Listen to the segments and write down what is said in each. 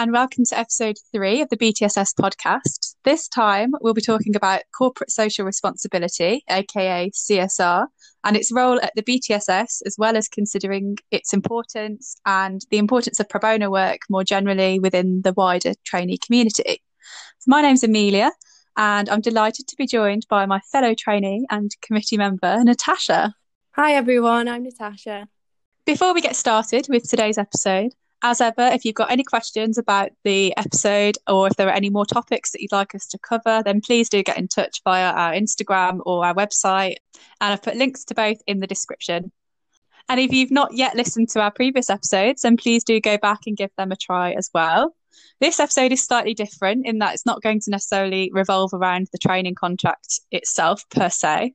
and welcome to episode three of the BTSS podcast. This time, we'll be talking about corporate social responsibility, aka CSR, and its role at the BTSS, as well as considering its importance and the importance of pro bono work more generally within the wider trainee community. So my name's Amelia, and I'm delighted to be joined by my fellow trainee and committee member, Natasha. Hi, everyone, I'm Natasha. Before we get started with today's episode, as ever, if you've got any questions about the episode or if there are any more topics that you'd like us to cover, then please do get in touch via our Instagram or our website. And I've put links to both in the description. And if you've not yet listened to our previous episodes, then please do go back and give them a try as well. This episode is slightly different in that it's not going to necessarily revolve around the training contract itself per se.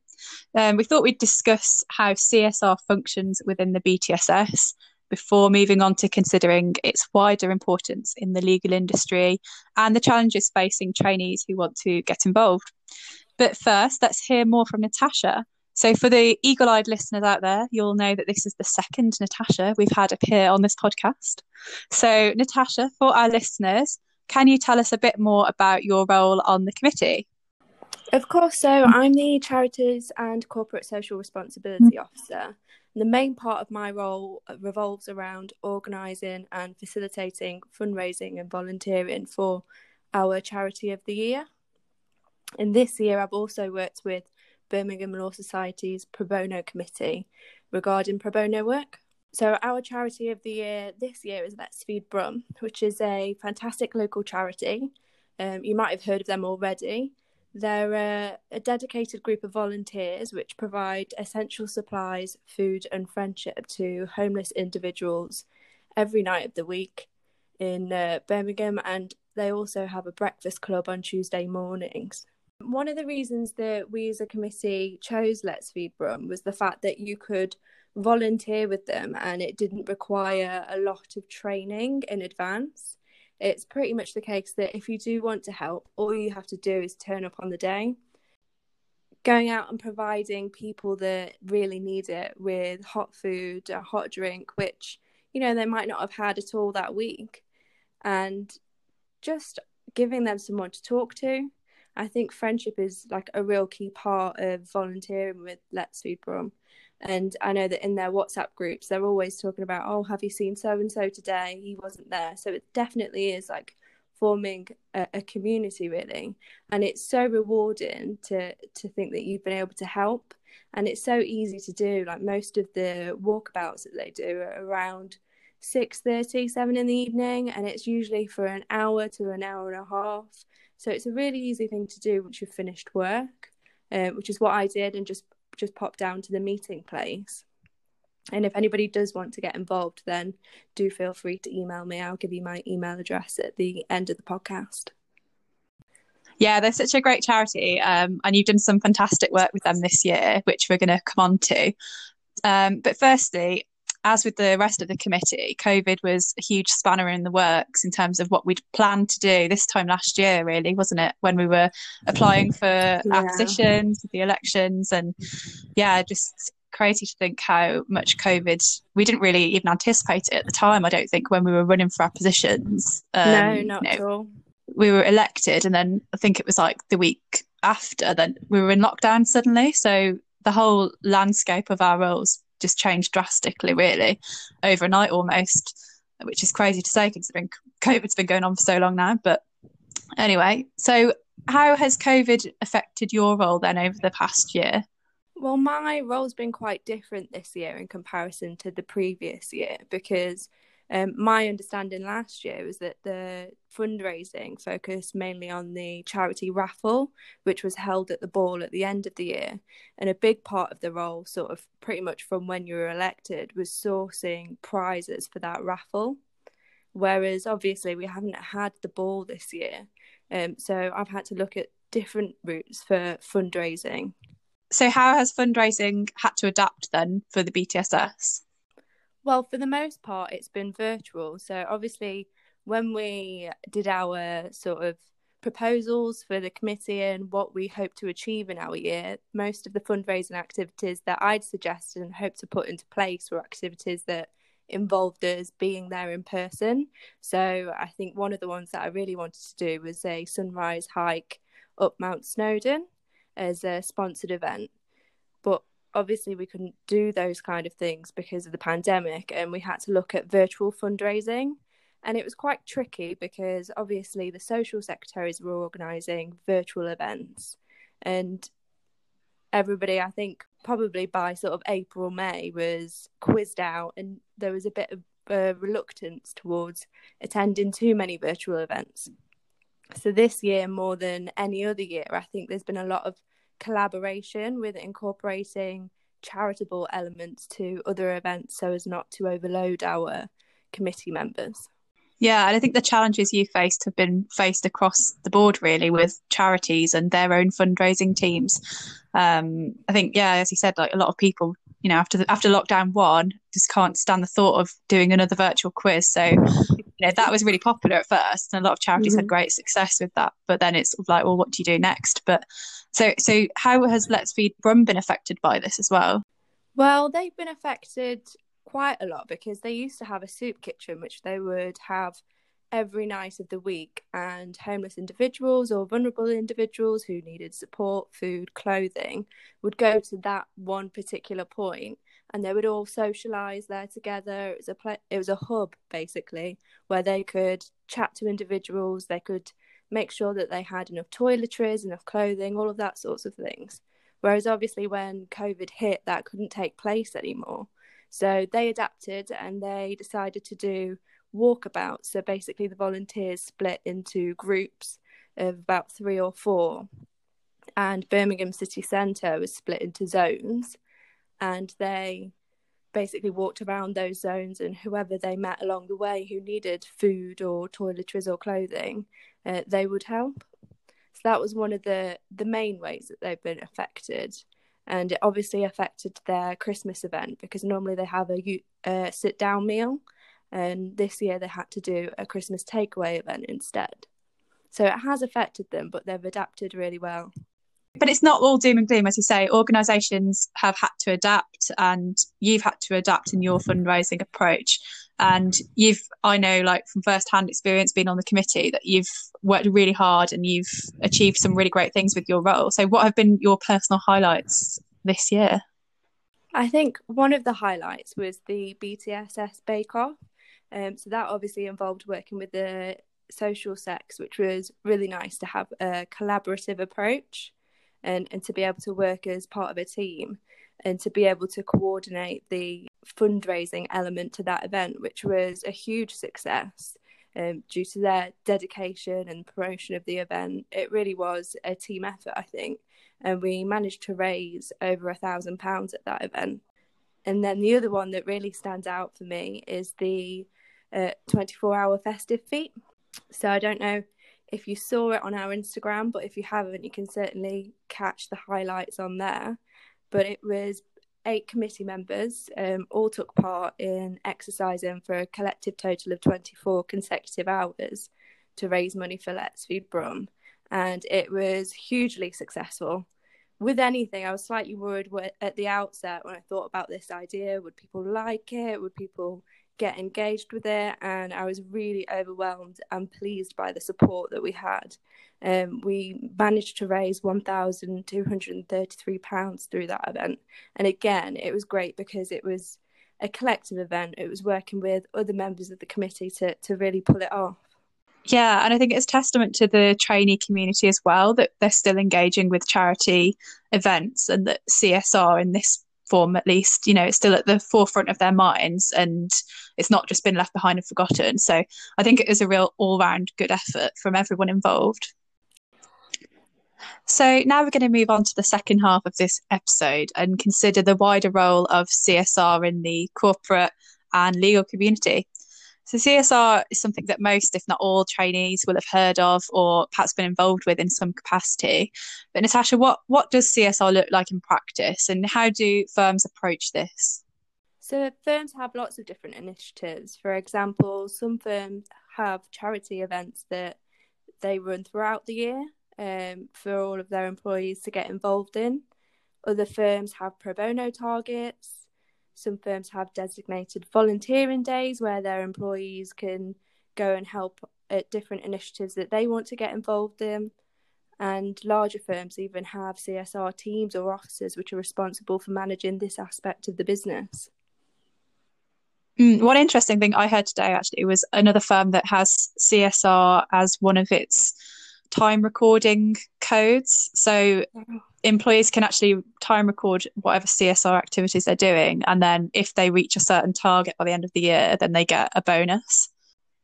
Um, we thought we'd discuss how CSR functions within the BTSS before moving on to considering its wider importance in the legal industry and the challenges facing trainees who want to get involved. But first, let's hear more from Natasha. So, for the eagle eyed listeners out there, you'll know that this is the second Natasha we've had appear on this podcast. So, Natasha, for our listeners, can you tell us a bit more about your role on the committee? Of course. So, I'm the Charities and Corporate Social Responsibility mm. Officer. The main part of my role uh, revolves around organising and facilitating fundraising and volunteering for our Charity of the Year. And this year, I've also worked with Birmingham Law Society's Pro Bono Committee regarding pro bono work. So, our charity of the year this year is Let's Feed Brum, which is a fantastic local charity. Um, you might have heard of them already. They're a, dedicated group of volunteers which provide essential supplies, food, and friendship to homeless individuals every night of the week in uh, Birmingham, and they also have a breakfast club on Tuesday mornings. One of the reasons that we as a committee chose Let's Feed Brum was the fact that you could volunteer with them and it didn't require a lot of training in advance it's pretty much the case that if you do want to help, all you have to do is turn up on the day. Going out and providing people that really need it with hot food, a hot drink, which, you know, they might not have had at all that week, and just giving them someone to talk to. I think friendship is like a real key part of volunteering with Let's Feed Brum. And I know that in their WhatsApp groups, they're always talking about, oh, have you seen so and so today? He wasn't there. So it definitely is like forming a, a, community, really. And it's so rewarding to to think that you've been able to help. And it's so easy to do. Like most of the walkabouts that they do are around 6.30, 7 in the evening. And it's usually for an hour to an hour and a half. So it's a really easy thing to do once you've finished work, uh, which is what I did, and just just pop down to the meeting place. And if anybody does want to get involved, then do feel free to email me. I'll give you my email address at the end of the podcast. Yeah, they're such a great charity, um, and you've done some fantastic work with them this year, which we're going to come on to. Um, but firstly, as with the rest of the committee, COVID was a huge spanner in the works in terms of what we'd planned to do this time last year, really, wasn't it? When we were applying for yeah. our positions, the elections, and yeah, just crazy to think how much COVID. We didn't really even anticipate it at the time. I don't think when we were running for our positions. Um, no, not at all. We were elected, and then I think it was like the week after. Then we were in lockdown suddenly, so the whole landscape of our roles just changed drastically, really, overnight almost, which is crazy to say considering COVID's been going on for so long now. But anyway, so how has COVID affected your role then over the past year? Well, my role's been quite different this year in comparison to the previous year because um, my understanding last year was that the fundraising focused mainly on the charity raffle, which was held at the ball at the end of the year. And a big part of the role, sort of pretty much from when you were elected, was sourcing prizes for that raffle. Whereas obviously we haven't had the ball this year. Um, so I've had to look at different routes for fundraising. So, how has fundraising had to adapt then for the BTSS? Well, for the most part, it's been virtual. So obviously, when we did our sort of proposals for the committee and what we hope to achieve in our year, most of the fundraising activities that I'd suggested and hoped to put into place were activities that involved us being there in person. So I think one of the ones that I really wanted to do was a sunrise hike up Mount Snowdon as a sponsored event. But obviously, we couldn't do those kind of things because of the pandemic, and we had to look at virtual fundraising. And it was quite tricky because obviously the social secretaries were organising virtual events, and everybody, I think, probably by sort of April, May, was quizzed out, and there was a bit of uh, reluctance towards attending too many virtual events. So this year, more than any other year, I think there's been a lot of collaboration with incorporating charitable elements to other events so as not to overload our committee members. Yeah, and I think the challenges you faced have been faced across the board, really, with charities and their own fundraising teams. Um, I think, yeah, as you said, like a lot of people, you know, after the, after lockdown one, just can't stand the thought of doing another virtual quiz. So, you know, that was really popular at first, and a lot of charities mm-hmm. had great success with that. But then it's like, well, what do you do next? But so, so how has Let's Feed Brum been affected by this as well? Well, they've been affected quite a lot because they used to have a soup kitchen which they would have every night of the week and homeless individuals or vulnerable individuals who needed support food clothing would go to that one particular point and they would all socialize there together. It was a pl- it was a hub basically where they could chat to individuals they could make sure that they had enough toiletries enough clothing all of that sorts of things. Whereas obviously when covid hit that couldn't take place anymore. So they adapted and they decided to do walkabouts. So basically, the volunteers split into groups of about three or four, and Birmingham City Centre was split into zones, and they basically walked around those zones and whoever they met along the way who needed food or toiletries or clothing, uh, they would help. So that was one of the the main ways that they've been affected and it obviously affected their Christmas event because normally they have a, a sit down meal, and this year they had to do a Christmas takeaway event instead. So it has affected them, but they've adapted really well. But it's not all doom and gloom, as you say. Organisations have had to adapt, and you've had to adapt in your fundraising approach. And you've, I know, like from first-hand experience, being on the committee, that you've worked really hard and you've achieved some really great things with your role. So, what have been your personal highlights this year? I think one of the highlights was the BTSS Bake Off. Um, so that obviously involved working with the social secs, which was really nice to have a collaborative approach and, and to be able to work as part of a team and to be able to coordinate the fundraising element to that event, which was a huge success. Um, due to their dedication and promotion of the event, it really was a team effort, I think. And we managed to raise over a thousand pounds at that event. And then the other one that really stands out for me is the uh, 24 hour festive feet. So I don't know if you saw it on our Instagram, but if you haven't, you can certainly catch the highlights on there. But it was eight committee members um, all took part in exercising for a collective total of 24 consecutive hours to raise money for Let's Feed Brum. And it was hugely successful. With anything, I was slightly worried at the outset when I thought about this idea would people like it? Would people get engaged with it? And I was really overwhelmed and pleased by the support that we had. Um, we managed to raise £1,233 through that event. And again, it was great because it was a collective event. It was working with other members of the committee to, to really pull it off. Yeah, and I think it's testament to the trainee community as well that they're still engaging with charity events and that CSR in this form at least you know it's still at the forefront of their minds and it's not just been left behind and forgotten so i think it is a real all-round good effort from everyone involved so now we're going to move on to the second half of this episode and consider the wider role of CSR in the corporate and legal community. So CSR is something that most, if not all, trainees will have heard of or perhaps been involved with in some capacity. But Natasha, what, what does CSR look like in practice and how do firms approach this? So firms have lots of different initiatives. For example, some firms have charity events that they run throughout the year um, for all of their employees to get involved in. Other firms have pro bono targets. Some firms have designated volunteering days where their employees can go and help at different initiatives that they want to get involved in. And larger firms even have CSR teams or officers which are responsible for managing this aspect of the business. Mm, one interesting thing I heard today actually was another firm that has CSR as one of its time recording codes. So employees can actually time record whatever CSR activities they're doing. And then if they reach a certain target by the end of the year, then they get a bonus.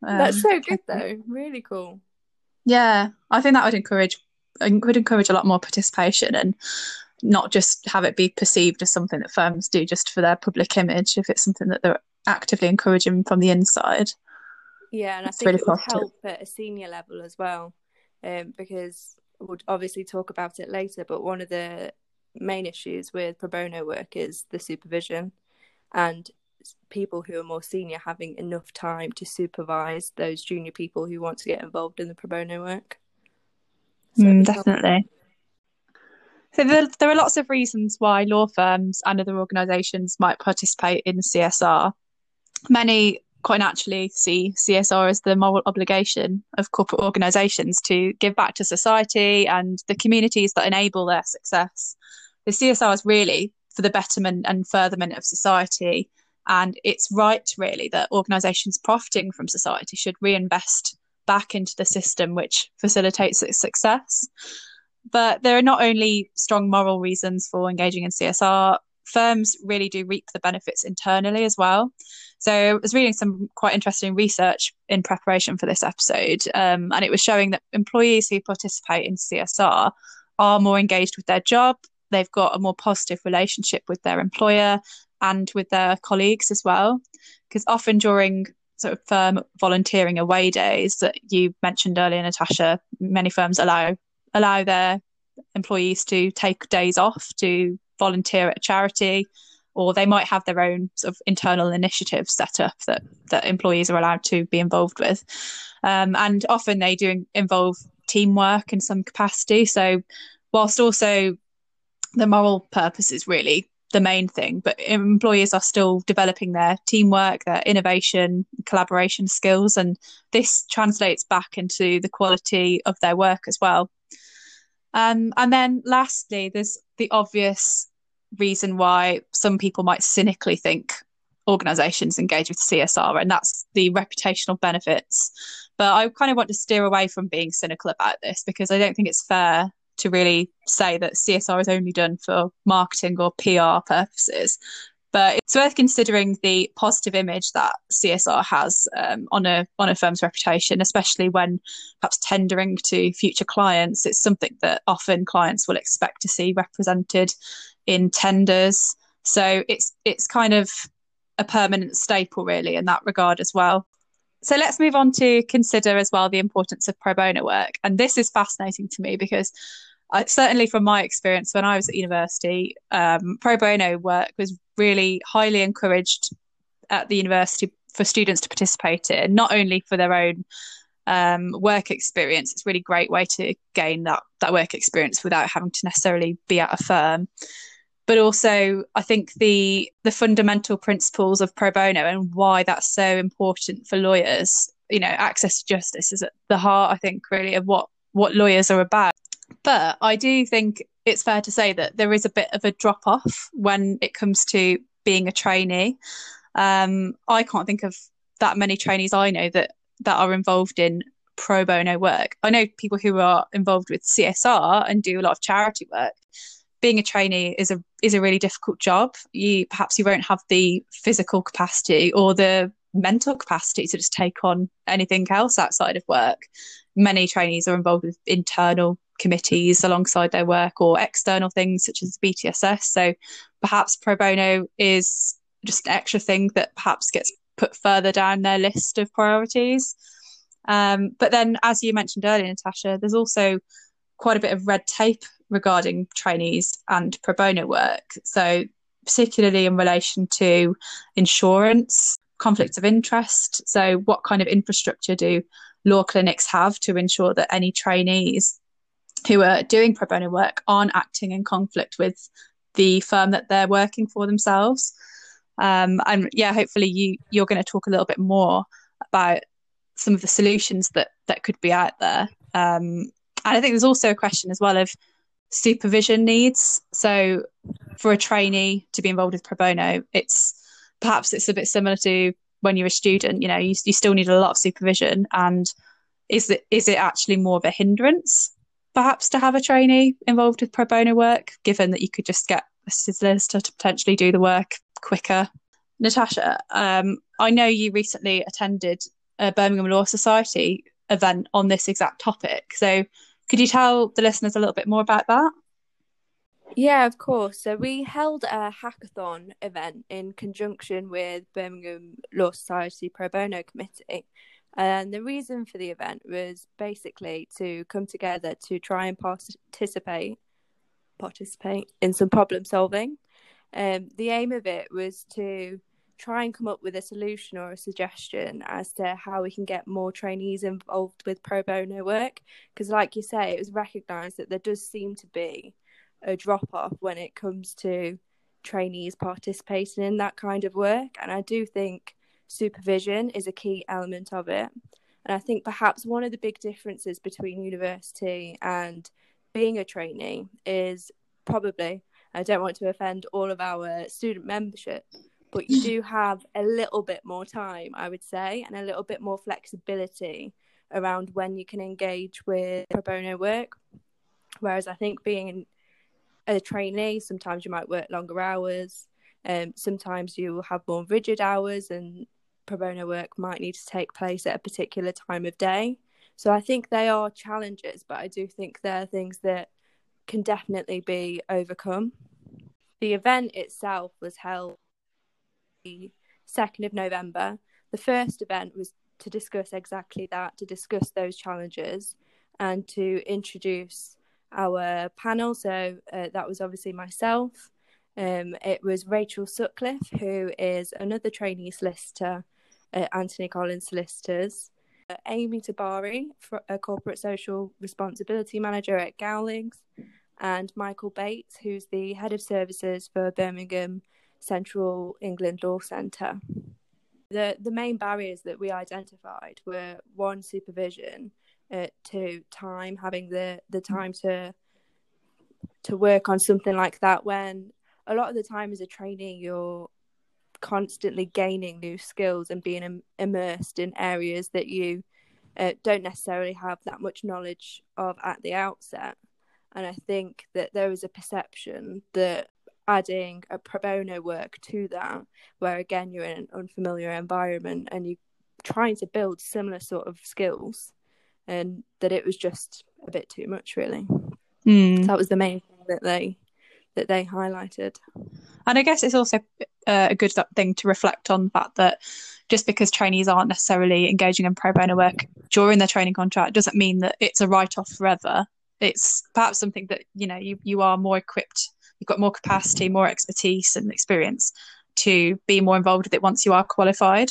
Um, That's so good though. Really cool. Yeah. I think that would encourage would encourage a lot more participation and not just have it be perceived as something that firms do just for their public image if it's something that they're actively encouraging from the inside. Yeah, and I think really it would help at a senior level as well, um, because we'll obviously talk about it later. But one of the main issues with pro bono work is the supervision, and people who are more senior having enough time to supervise those junior people who want to get involved in the pro bono work. So mm, definitely. So there, there are lots of reasons why law firms and other organisations might participate in CSR. Many quite naturally see CSR as the moral obligation of corporate organisations to give back to society and the communities that enable their success. The CSR is really for the betterment and furtherment of society. And it's right, really, that organisations profiting from society should reinvest back into the system which facilitates its success. But there are not only strong moral reasons for engaging in CSR, firms really do reap the benefits internally as well. So I was reading some quite interesting research in preparation for this episode, um, and it was showing that employees who participate in CSR are more engaged with their job. They've got a more positive relationship with their employer and with their colleagues as well. Because often during sort of firm volunteering away days that you mentioned earlier, Natasha, many firms allow allow their employees to take days off to volunteer at a charity, or they might have their own sort of internal initiatives set up that that employees are allowed to be involved with. Um, and often they do involve teamwork in some capacity. So, whilst also the moral purpose is really the main thing, but employees are still developing their teamwork, their innovation, collaboration skills, and this translates back into the quality of their work as well. Um, and then lastly, there's the obvious reason why some people might cynically think organizations engage with CSR, and that's the reputational benefits. But I kind of want to steer away from being cynical about this because I don't think it's fair to really say that CSR is only done for marketing or PR purposes. But it's worth considering the positive image that CSR has um, on a on a firm's reputation, especially when perhaps tendering to future clients. It's something that often clients will expect to see represented in tenders. So it's it's kind of a permanent staple really in that regard as well. So let's move on to consider as well the importance of pro bono work. And this is fascinating to me because I, certainly from my experience when I was at university, um, pro bono work was really highly encouraged at the university for students to participate in, not only for their own um, work experience. It's a really great way to gain that that work experience without having to necessarily be at a firm but also I think the the fundamental principles of pro bono and why that's so important for lawyers. You know, access to justice is at the heart, I think, really of what what lawyers are about. But I do think it's fair to say that there is a bit of a drop off when it comes to being a trainee. Um, I can't think of that many trainees I know that that are involved in pro bono work. I know people who are involved with CSR and do a lot of charity work, being a trainee is a is a really difficult job. You perhaps you won't have the physical capacity or the mental capacity to just take on anything else outside of work. Many trainees are involved with internal committees alongside their work or external things such as BTSS. So perhaps pro bono is just an extra thing that perhaps gets put further down their list of priorities. Um, but then, as you mentioned earlier, Natasha, there's also quite a bit of red tape regarding trainees and pro bono work. So, particularly in relation to insurance, conflicts of interest. So, what kind of infrastructure do law clinics have to ensure that any trainees who are doing pro bono work aren't acting in conflict with the firm that they're working for themselves? Um, and yeah, hopefully you you're going to talk a little bit more about some of the solutions that that could be out there. Um, and I think there's also a question as well of supervision needs. So for a trainee to be involved with pro bono, it's perhaps it's a bit similar to when you're a student. You know, you, you still need a lot of supervision, and is it is it actually more of a hindrance perhaps to have a trainee involved with pro bono work, given that you could just get a solicitor to potentially do the work quicker? Natasha, um, I know you recently attended a Birmingham Law Society event on this exact topic. So could you tell the listeners a little bit more about that? Yeah, of course. So we held a hackathon event in conjunction with Birmingham Law Society Pro Bono Committee. And the reason for the event was basically to come together to try and participate participate in some problem solving. Um, the aim of it was to try and come up with a solution or a suggestion as to how we can get more trainees involved with pro bono work. Because, like you say, it was recognised that there does seem to be a drop off when it comes to trainees participating in that kind of work. And I do think supervision is a key element of it. And I think perhaps one of the big differences between university and being a trainee is probably, I don't want to offend all of our student membership, but you do have a little bit more time, I would say, and a little bit more flexibility around when you can engage with pro bono work. Whereas I think being a trainee, sometimes you might work longer hours, um, sometimes you will have more rigid hours, and pro bono work might need to take place at a particular time of day. So I think they are challenges, but I do think they're things that can definitely be overcome. The event itself was held the 2nd of November. The first event was to discuss exactly that, to discuss those challenges and to introduce our panel. So uh, that was obviously myself. Um, it was Rachel Sutcliffe, who is another trainee solicitor at Anthony Collins Solicitors. Amy Tabari, a corporate social responsibility manager at Gowlings, and Michael Bates, who's the head of services for Birmingham Central England Law Centre. The, the main barriers that we identified were one, supervision, uh, two, time, having the, the time to to work on something like that when a lot of the time as a trainee you're constantly gaining new skills and being Im- immersed in areas that you uh, don't necessarily have that much knowledge of at the outset. And I think that there is a perception that adding a pro bono work to that, where again you're in an unfamiliar environment and you're trying to build similar sort of skills, and that it was just a bit too much, really. Mm. that was the main thing that they that they highlighted. And I guess it's also uh, a good thing to reflect on the fact that just because trainees aren't necessarily engaging in pro bono work during their training contract doesn't mean that it's a write off forever. It's perhaps something that you know you you are more equipped you've got more capacity, more expertise and experience to be more involved with it once you are qualified.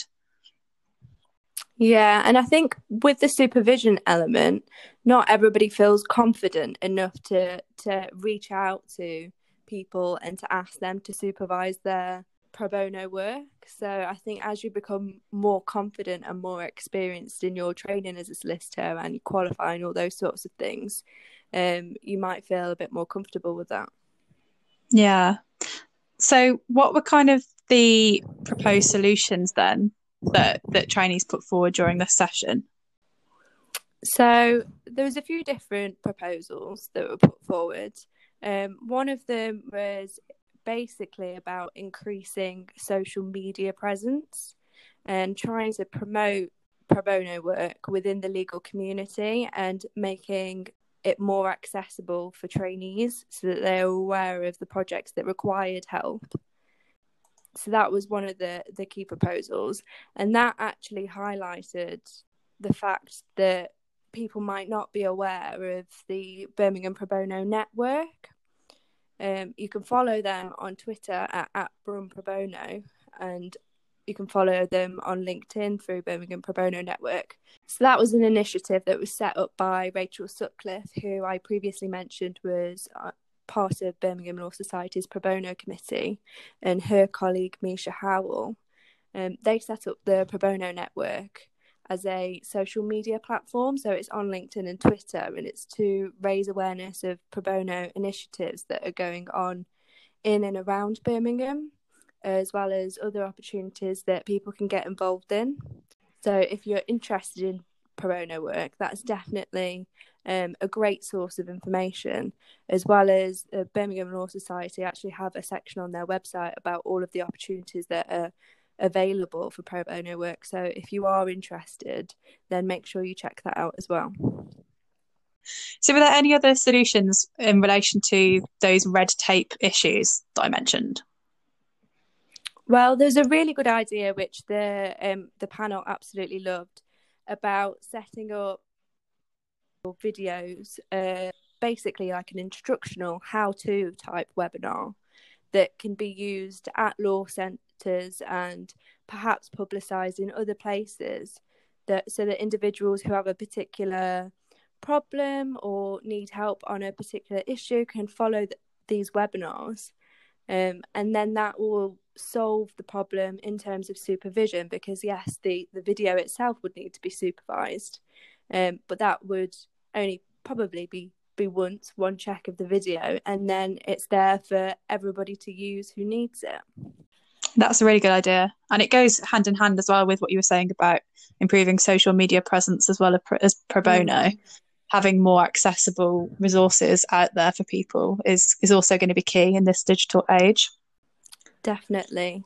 Yeah, and I think with the supervision element, not everybody feels confident enough to to reach out to people and to ask them to supervise their pro bono work. So I think as you become more confident and more experienced in your training as a solicitor and qualifying all those sorts of things, um, you might feel a bit more comfortable with that. Yeah. So, what were kind of the proposed solutions then that that trainees put forward during this session? So, there was a few different proposals that were put forward. Um, one of them was basically about increasing social media presence and trying to promote pro bono work within the legal community and making it more accessible for trainees so that they're aware of the projects that required help. So that was one of the, the key proposals. And that actually highlighted the fact that people might not be aware of the Birmingham Pro Bono Network. Um, you can follow them on Twitter at, at Brum Pro Bono and you can follow them on LinkedIn through Birmingham Pro Bono Network. So that was an initiative that was set up by Rachel Sutcliffe, who I previously mentioned was uh, part of Birmingham Law Society's pro bono committee, and her colleague Misha Howell, um, they set up the pro bono network as a social media platform. So it's on LinkedIn and Twitter, and it's to raise awareness of pro bono initiatives that are going on in and around Birmingham, as well as other opportunities that people can get involved in. So if you're interested in pro bono work, that's definitely um, a great source of information, as well as the Birmingham Law Society actually have a section on their website about all of the opportunities that are available for pro bono work. So if you are interested, then make sure you check that out as well. So, were there any other solutions in relation to those red tape issues that I mentioned? Well, there's a really good idea which the um, the panel absolutely loved about setting up videos, uh, basically like an instructional how-to type webinar that can be used at law centres and perhaps publicised in other places that so that individuals who have a particular problem or need help on a particular issue can follow th- these webinars. Um, and then that will solve the problem in terms of supervision because yes the the video itself would need to be supervised um, but that would only probably be be once one check of the video and then it's there for everybody to use who needs it. That's a really good idea. And it goes hand in hand as well with what you were saying about improving social media presence as well as pro bono. Mm. having more accessible resources out there for people is is also going to be key in this digital age definitely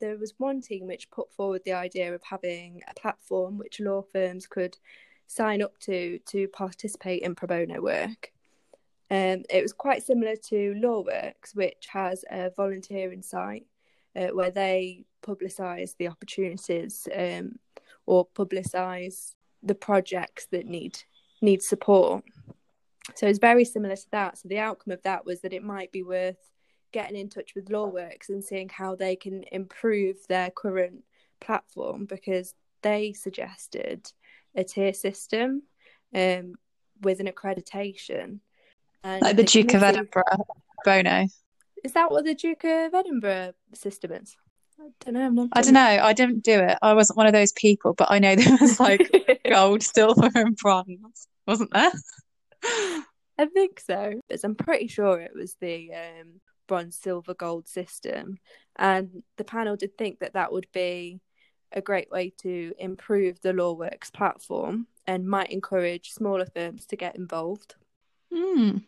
there was one team which put forward the idea of having a platform which law firms could sign up to to participate in pro bono work. Um, it was quite similar to LawWorks, which has a volunteering site uh, where they publicise the opportunities um, or publicise the projects that need need support. So it's very similar to that. So the outcome of that was that it might be worth getting in touch with LawWorks and seeing how they can improve their current platform because they suggested a tier system um, with an accreditation. And like the, Duke of Edinburgh Bono. Is that what the Duke of Edinburgh system is? I don't know. I don't know. I didn't do it. I wasn't one of those people, but I know there was like gold, silver, and bronze, wasn't there? I think so. But I'm pretty sure it was the um, bronze, silver, gold system, and the panel did think that that would be a great way to improve the LawWorks platform and might encourage smaller firms to get involved. Mm.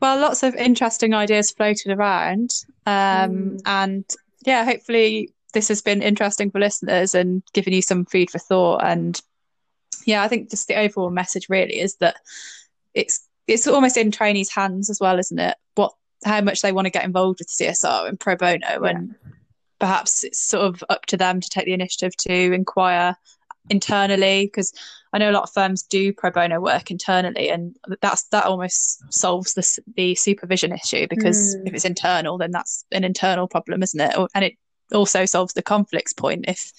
Well, lots of interesting ideas floated around. Um, mm. And yeah, hopefully this has been interesting for listeners and given you some food for thought. And yeah, I think just the overall message really is that it's it's almost in trainees' hands as well, isn't it? What how much they want to get involved with CSR and pro bono yeah. and perhaps it's sort of up to them to take the initiative to inquire internally because I know a lot of firms do pro bono work internally, and that's that almost solves the the supervision issue because mm. if it's internal, then that's an internal problem, isn't it? And it also solves the conflicts point if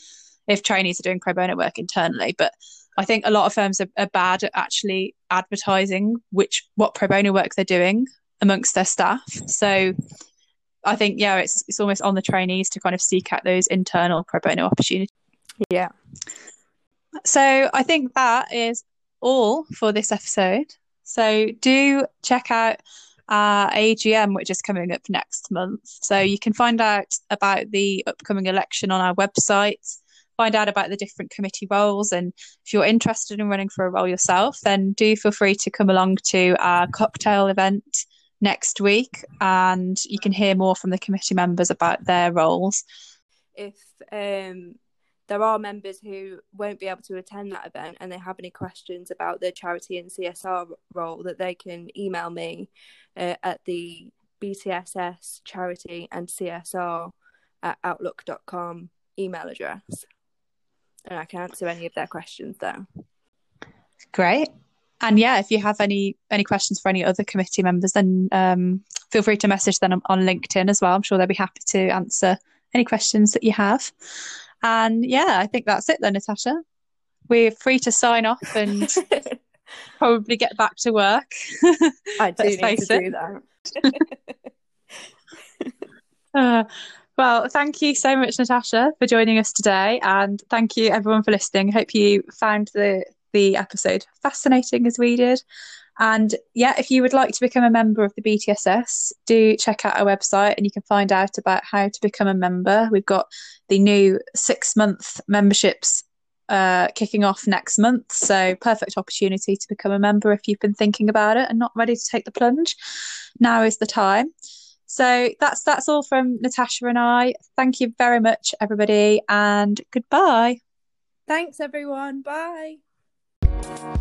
if trainees are doing pro bono work internally. But I think a lot of firms are, are bad at actually advertising which what pro bono work they're doing amongst their staff. So I think yeah, it's it's almost on the trainees to kind of seek out those internal pro bono opportunities. Yeah. So I think that is all for this episode. So do check out our AGM, which is coming up next month. So you can find out about the upcoming election on our website, find out about the different committee roles. And if you're interested in running for a role yourself, then do feel free to come along to our cocktail event next week, and you can hear more from the committee members about their roles. If um, there are members who won't be able to attend that event and they have any questions about the charity and CSR role, that they can email me uh, at the BTSS charity and CSR at outlook.com email address. And I can answer any of their questions there. Great and yeah, if you have any any questions for any other committee members, then um, feel free to message them on, LinkedIn as well. I'm sure they'll be happy to answer any questions that you have. And yeah, I think that's it then, Natasha. We're free to sign off and probably get back to work. I do need to it. do that. uh, well, thank you so much, Natasha, for joining us today, and thank you everyone for listening. Hope you found the the episode fascinating as we did. And yeah, if you would like to become a member of the BTSS, do check out our website and you can find out about how to become a member. We've got the new six month memberships uh, kicking off next month. So, perfect opportunity to become a member if you've been thinking about it and not ready to take the plunge. Now is the time. So that's that's all from Natasha and I. Thank you very much, everybody, and goodbye. Thanks, everyone. Bye. Thank.